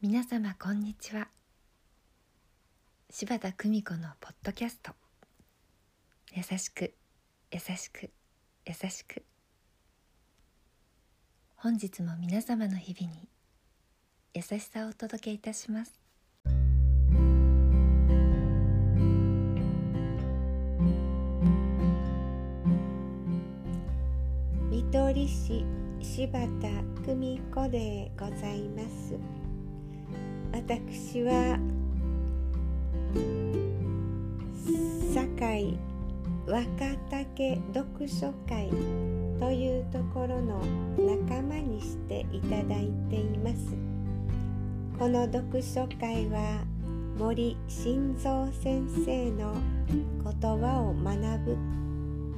皆様こんにちは。柴田久美子のポッドキャスト。優しく優しく優しく。本日も皆様の日々に優しさをお届けいたします。見取り師柴田久美子でございます。私は堺若竹読書会というところの仲間にしていただいています。この読書会は森晋三先生の言葉を学ぶ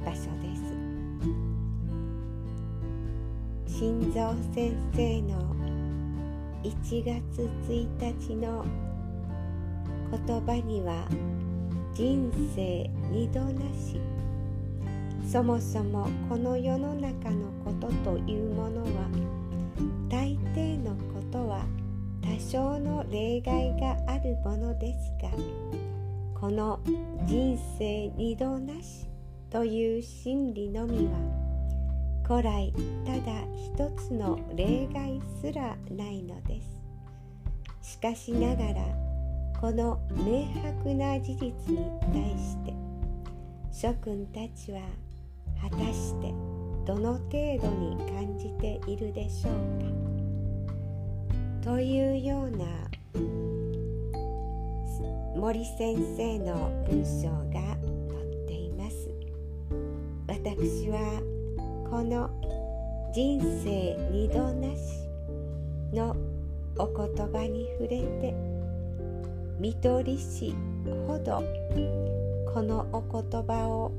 場所です。晋三先生の1月1日の言葉には人生二度なし。そもそもこの世の中のことというものは大抵のことは多少の例外があるものですがこの人生二度なしという真理のみは古来ただ一つの例外すらないのですしかしながらこの明白な事実に対して諸君たちは果たしてどの程度に感じているでしょうか。というような森先生の文章が載っています。私はこの「人生二度なし」のお言葉に触れて見取り師ほどこのお言葉を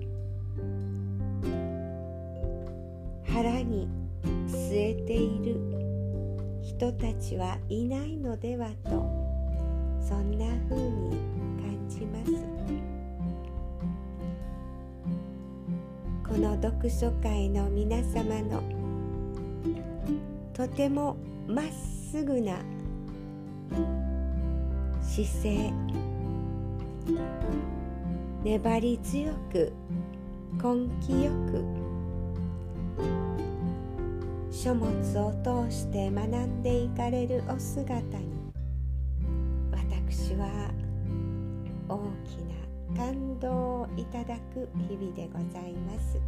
腹に据えている人たちはいないのではとそんな風に感じます。この読書会の皆様のとてもまっすぐな姿勢粘り強く根気よく書物を通して学んでいかれるお姿に私は大きな感動をいただく日々でございます。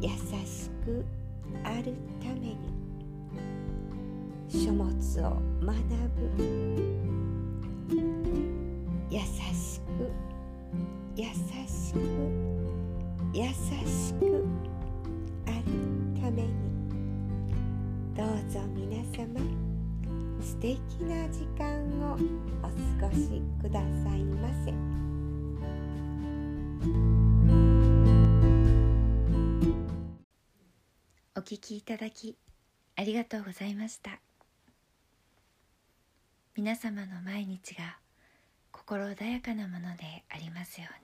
優しくあるために書物を学ぶ。優しく優しく優しくあるために。どうぞ皆様素敵な時間をお過ごしくださいませ。お聞きいただきありがとうございました。皆様の毎日が心穏やかなものでありますように